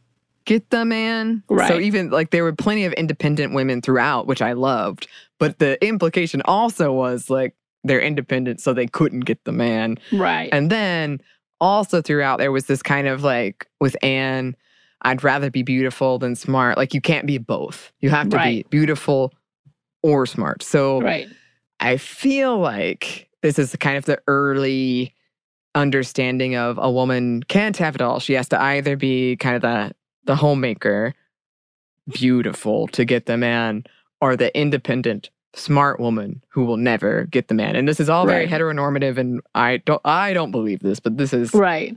get the man. Right. So even like there were plenty of independent women throughout, which I loved. But the implication also was like they're independent, so they couldn't get the man. Right. And then also throughout, there was this kind of like with Anne, I'd rather be beautiful than smart. Like you can't be both. You have to Right. be beautiful or smart. So right. I feel like this is kind of the early understanding of a woman can't have it all. She has to either be kind of the the homemaker, beautiful to get the man, or the independent, smart woman who will never get the man. And this is all very heteronormative and I don't I don't believe this, but this is Right.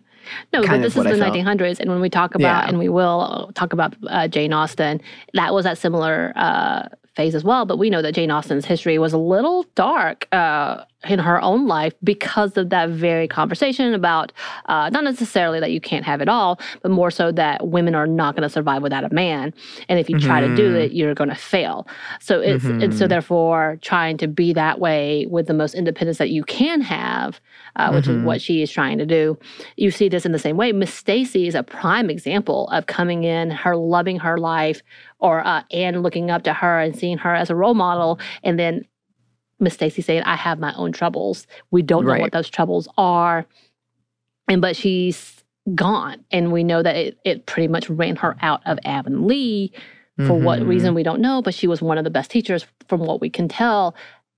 No, but this is the 1900s, and when we talk about, Yeah. and we will talk about uh, Jane Austen, that was that similar uh, phase as well. But we know that Jane Austen's history was a little dark uh, in her own life because of that very conversation about uh, not necessarily that you can't have it all, but more so that women are not going to survive without a man, and if you try to do Mhm. it, you're going to fail. So it's and so Mhm. therefore trying to be that way with the most independence that you can have, uh, which Mhm. is what she is trying to do you see this in the same way. Miss Stacy is a prime example of coming in, her loving her life, or uh, Anne looking up to her and seeing her as a role model, and then Miss Stacy saying, "I have my own troubles. We don't know Right. what those troubles are," and but she's gone, and we know that it, it pretty much ran her out of Avonlea For what Mhm. reason we don't know, but she was one of the best teachers from what we can tell.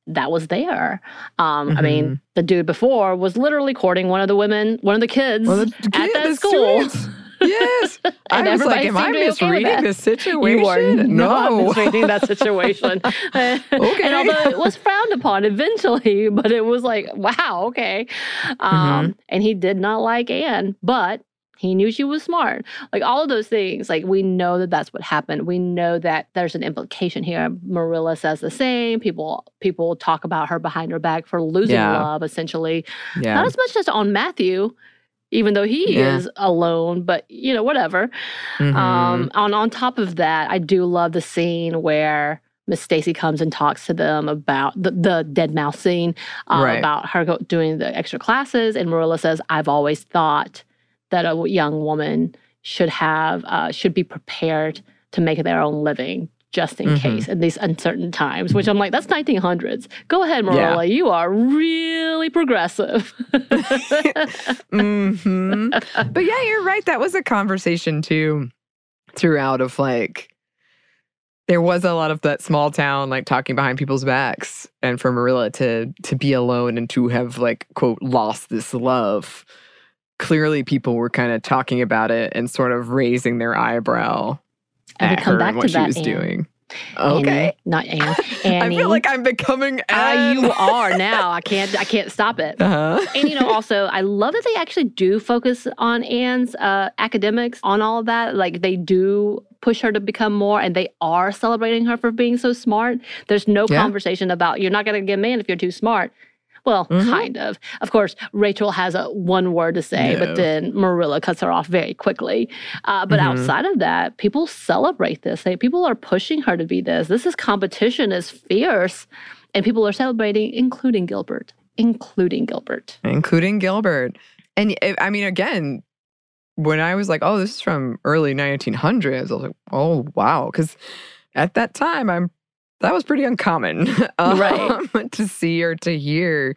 That was there. Um, I mean, Mhm. the dude before was literally courting one of the women, one of the kids Well, the at that the school. students. Yes. I And was like, am I be okay misreading the situation? You are not no. misreading that situation. Okay. and although it was frowned upon eventually, but it was like, wow, okay. Um, And he did not like Anne, but he knew she was smart. Like all of those things, like we know that that's what happened. We know that there's an implication here. Marilla says the same. People people talk about her behind her back for losing Yeah. love, essentially. yeah. Not as much as on Matthew, even though he Yeah. is alone, but you know, whatever. Mhm. Um, on on top of that, I do love the scene where Miss Stacy comes and talks to them about the, the dead mouse scene, uh, Right. about her go, doing the extra classes, and Marilla says, "I've always thought that a young woman should have uh, should be prepared to make their own living." Just in Mhm. case in these uncertain times, which I'm like, that's 1900s. Go ahead, Marilla. You are really progressive. hmm But yeah, you're right. That was a conversation too throughout of like there was a lot of that small town like talking behind people's backs and for Marilla to to be alone and to have like quote lost this love. Clearly people were kind of talking about it and sort of raising their eyebrow at come her back and what to she that, was Anne. doing. Annie, Okay. not Anne. I feel like I'm becoming Ah, you are now. I can't. I can't stop it. Uh-huh. And you know, also, I love that they actually do focus on Anne's uh, academics, on all of that. Like they do push her to become more, and they are celebrating her for being so smart. There's no Yeah. conversation about you're not going to get a man if you're too smart. Well, Mhm. kind of. Of course, Rachel has a one word to say, No. but then Marilla cuts her off very quickly. Uh, but Mhm. outside of that, people celebrate this. They, people are pushing her to be this. This is competition is fierce, and people are celebrating, including Gilbert, including Gilbert. including Gilbert. And I- I mean, again, when I was like, "Oh, this is from early 1900s," I was like, "Oh, wow," because at that time, I'm that was pretty uncommon, Right. um, to see or to hear.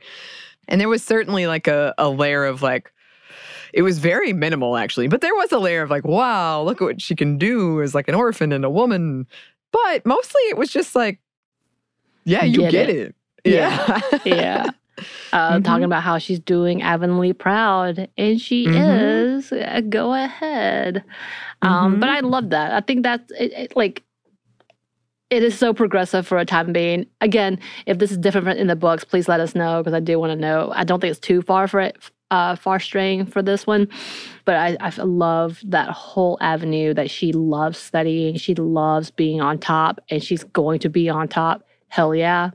And there was certainly like a, a layer of like, it was very minimal actually, but there was a layer of like, wow, look at what she can do as like an orphan and a woman. But mostly it was just like, yeah, you Get get, it. it. Yeah. Yeah. Uh, Mhm. Talking about how she's doing Avonlea proud, and she Mhm. is. Uh, go ahead. Um, But Mhm. I love that. I think that's it, it, like it is so progressive for a time being. Again, if this is different in the books, please let us know because I do want to know. I don't think it's too far for it, uh, far straying for this one, but I, I love that whole avenue that she loves studying. She loves being on top, and she's going to be on top. Hell yeah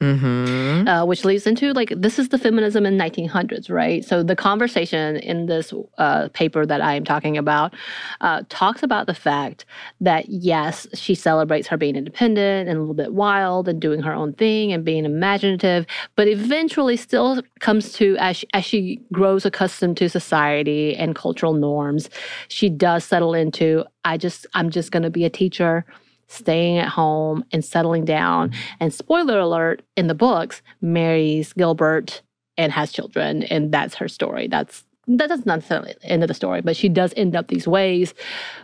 Mm-hmm. uh, which leads into like this is the feminism in 1900s right so the conversation in this uh, paper that i am talking about uh, talks about the fact that yes she celebrates her being independent and a little bit wild and doing her own thing and being imaginative but eventually still comes to as she, as she grows accustomed to society and cultural norms she does settle into i just i'm just going to be a teacher staying at home and settling down. And spoiler alert, in the books, marries Gilbert and has children, and that's her story. That's that- that's not necessarily the end of the story, but she does end up these ways,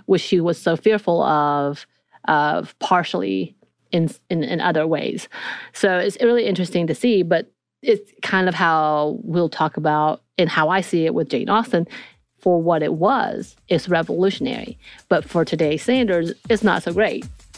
which she was so fearful of, of partially in in, in other ways. So it's really interesting to see, but it's kind of how we'll talk about and how I see it with Jane Austen. For what it was, it's revolutionary. But for today's standards, it's not so great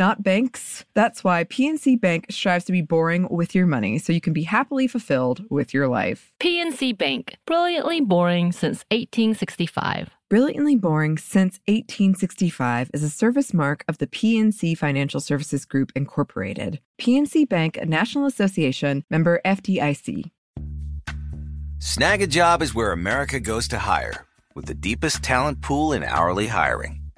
not banks. That's why PNC Bank strives to be boring with your money so you can be happily fulfilled with your life. PNC Bank, brilliantly boring since 1865. Brilliantly Boring Since 1865 is a service mark of the PNC Financial Services Group, Incorporated. PNC Bank, a National Association member FDIC. Snagajob is where America goes to hire, with the deepest talent pool in hourly hiring.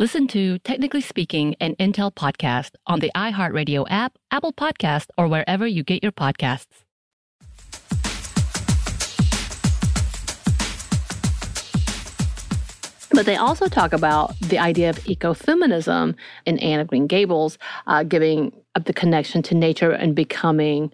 Listen to Technically Speaking, an Intel podcast on the iHeartRadio app, Apple Podcast, or wherever you get your podcasts. But they also talk about the idea of ecofeminism in Anne of Green Gables, uh, giving up the connection to nature and becoming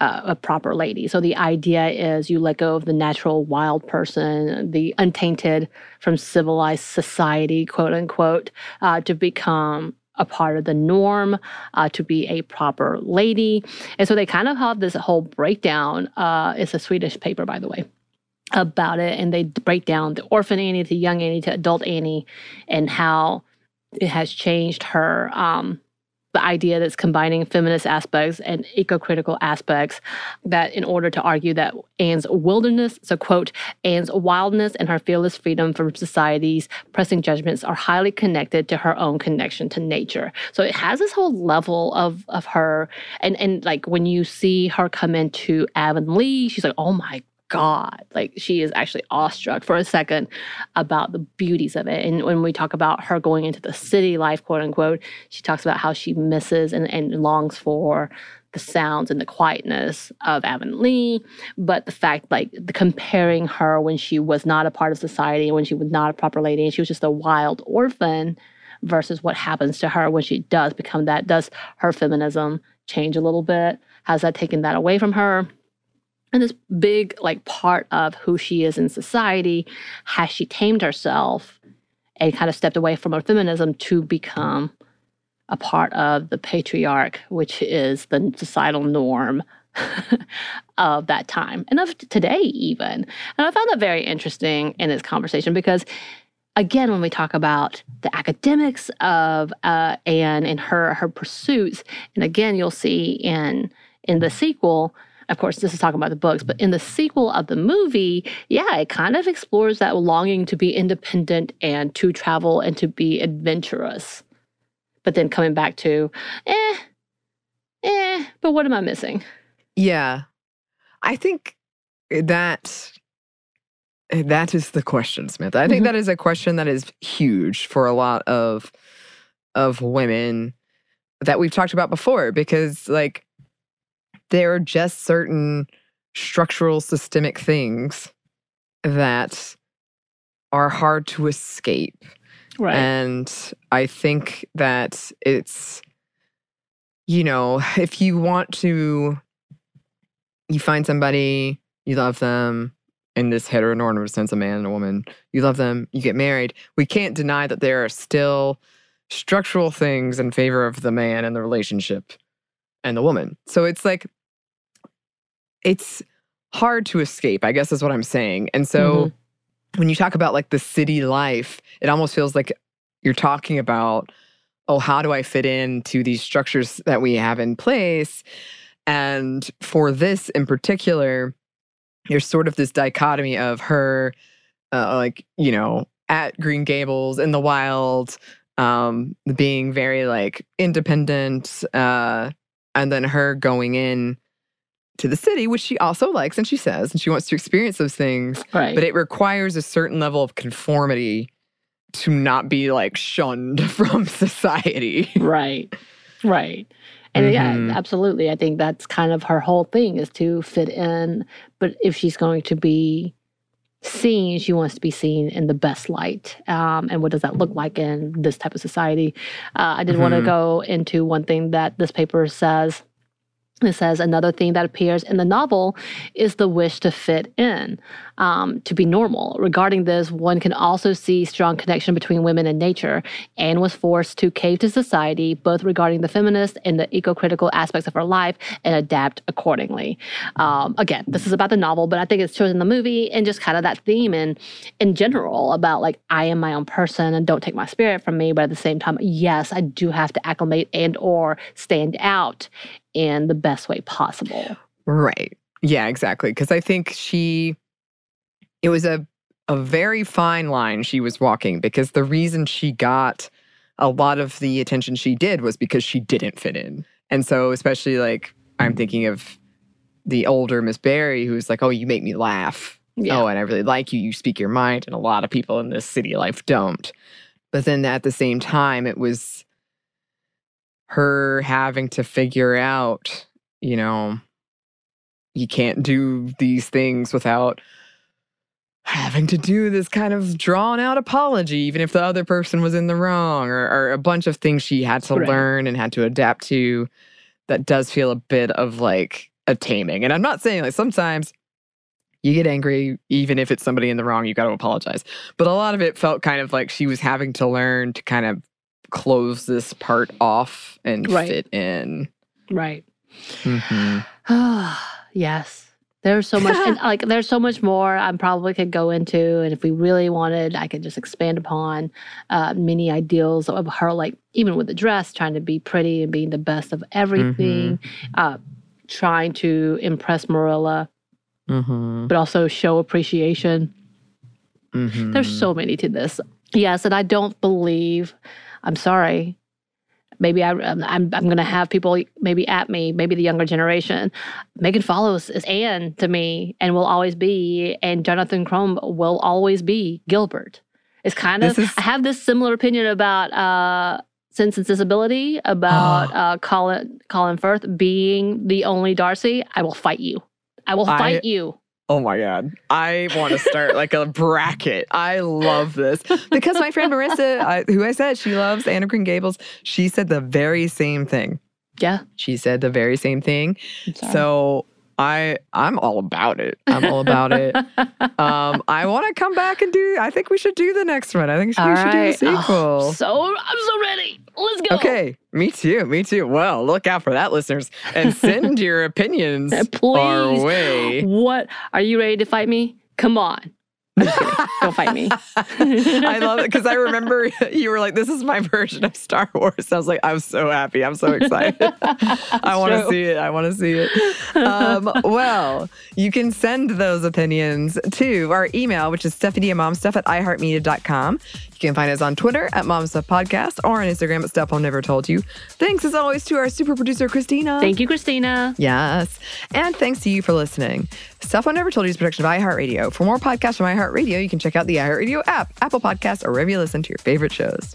uh, a proper lady. So the idea is you let go of the natural wild person, the untainted from civilized society, quote unquote, uh, to become a part of the norm, uh, to be a proper lady. And so they kind of have this whole breakdown. Uh, it's a Swedish paper, by the way about it and they break down the orphan Annie to young Annie to adult Annie and how it has changed her um, the idea that's combining feminist aspects and eco-critical aspects that in order to argue that Anne's wilderness, so quote, Anne's wildness and her fearless freedom from society's pressing judgments are highly connected to her own connection to nature. So it has this whole level of of her and and like when you see her come into Avonlea, she's like, oh my God. Like she is actually awestruck for a second about the beauties of it. And when we talk about her going into the city life, quote unquote, she talks about how she misses and, and longs for the sounds and the quietness of Avonlea. But the fact, like, the comparing her when she was not a part of society when she was not a proper lady and she was just a wild orphan versus what happens to her when she does become that. Does her feminism change a little bit? Has that taken that away from her? And this big like part of who she is in society has she tamed herself and kind of stepped away from her feminism to become a part of the patriarch which is the societal norm of that time and of today even. And i found that very interesting in this conversation because again when we talk about the academics of uh, anne and her her pursuits and again you'll see in in the sequel of course, this is talking about the books, but in the sequel of the movie, yeah, it kind of explores that longing to be independent and to travel and to be adventurous. But then coming back to, eh, eh, but what am I missing? Yeah. I think that that is the question, Smith. I think Mhm. that is a question that is huge for a lot of of women that we've talked about before because like there are just certain structural systemic things that are hard to escape. Right. And I think that it's, you know, if you want to, you find somebody, you love them in this heteronormative sense, a man and a woman, you love them, you get married. We can't deny that there are still structural things in favor of the man and the relationship and the woman. So it's like, it's hard to escape, I guess is what I'm saying. And so when you talk about like the city life, it almost feels like you're talking about oh, how do I fit into these structures that we have in place? And for this in particular, there's sort of this dichotomy of her, uh, like, you know, at Green Gables in the wild, um, being very like independent, uh, and then her going in to the city, which she also likes and she says, and she wants to experience those things. Right. But it requires a certain level of conformity to not be like shunned from society. right. Right. And Mhm. yeah, absolutely. I think that's kind of her whole thing is to fit in. But if she's going to be seen, she wants to be seen in the best light. Um, and what does that look like in this type of society? Uh, I did want to go into one thing that this paper says. It says another thing that appears in the novel is the wish to fit in, um, to be normal. Regarding this, one can also see strong connection between women and nature. Anne was forced to cave to society, both regarding the feminist and the eco-critical aspects of her life, and adapt accordingly. Um, again, this is about the novel, but I think it's chosen the movie and just kind of that theme and in general about like I am my own person and don't take my spirit from me, but at the same time, yes, I do have to acclimate and or stand out in the best way possible. Right. Yeah, exactly. Because I think she, it was a, a very fine line she was walking because the reason she got a lot of the attention she did was because she didn't fit in. And so, especially like, I'm thinking of the older Miss Barry who's like, oh, you make me laugh. Yeah. Oh, and I really like you. You speak your mind. And a lot of people in this city life don't. But then at the same time, it was her having to figure out, you know, you can't do these things without having to do this kind of drawn out apology, even if the other person was in the wrong, or, or a bunch of things she had to Right. learn and had to adapt to. That does feel a bit of like a taming. And I'm not saying like sometimes you get angry, even if it's somebody in the wrong, you got to apologize. But a lot of it felt kind of like she was having to learn to kind of close this part off and Right. fit in. Right. Mhm. yes. There's so much, and like, there's so much more I probably could go into. And if we really wanted, I could just expand upon uh, many ideals of her, like, even with the dress, trying to be pretty and being the best of everything, uh, trying to impress Marilla, Mhm. but also show appreciation. Mhm. There's so many to this. Yes, and I don't believe. I'm sorry. Maybe I, um, I'm. I'm going to have people maybe at me. Maybe the younger generation. Megan Follows is Anne to me, and will always be. And Jonathan Crombie will always be Gilbert. It's kind of. Is- I have this similar opinion about uh, Sense and Sensibility about Ah. uh, Colin Colin Firth being the only Darcy. I will fight you. I will I- fight you. Oh my God. I want to start like a bracket. I love this because my friend Marissa, I, who I said she loves Anne of Green Gables, she said the very same thing. Yeah. She said the very same thing. So I I'm all about it. I'm all about it. Um, I want to come back and do. I think we should do the next one. I think we All should do right. the Oh, sequel. so I'm so ready. Let's go. Okay, me too. Me too. Well, look out for that, listeners, and send your opinions Please. our way. What? Are you ready to fight me? Come on. Don't fight me. I love it because I remember you were like, "This is my version of Star Wars." I was like, "I'm so happy! I'm so excited! I want to see it! I want to see it!" Um, well, you can send those opinions to our email, which is Stephanie and Momstuff at iHeartMedia.com. You can find us on Twitter at Momstuff Podcast or on Instagram at Stuff I've Never Told You. Thanks as always to our super producer Christina. Thank you, Christina. Yes. And thanks to you for listening. Stuff I Never Told You is a production of iHeartRadio. For more podcasts from iHeartRadio, you can check out the iHeartRadio app, Apple Podcasts, or wherever you listen to your favorite shows.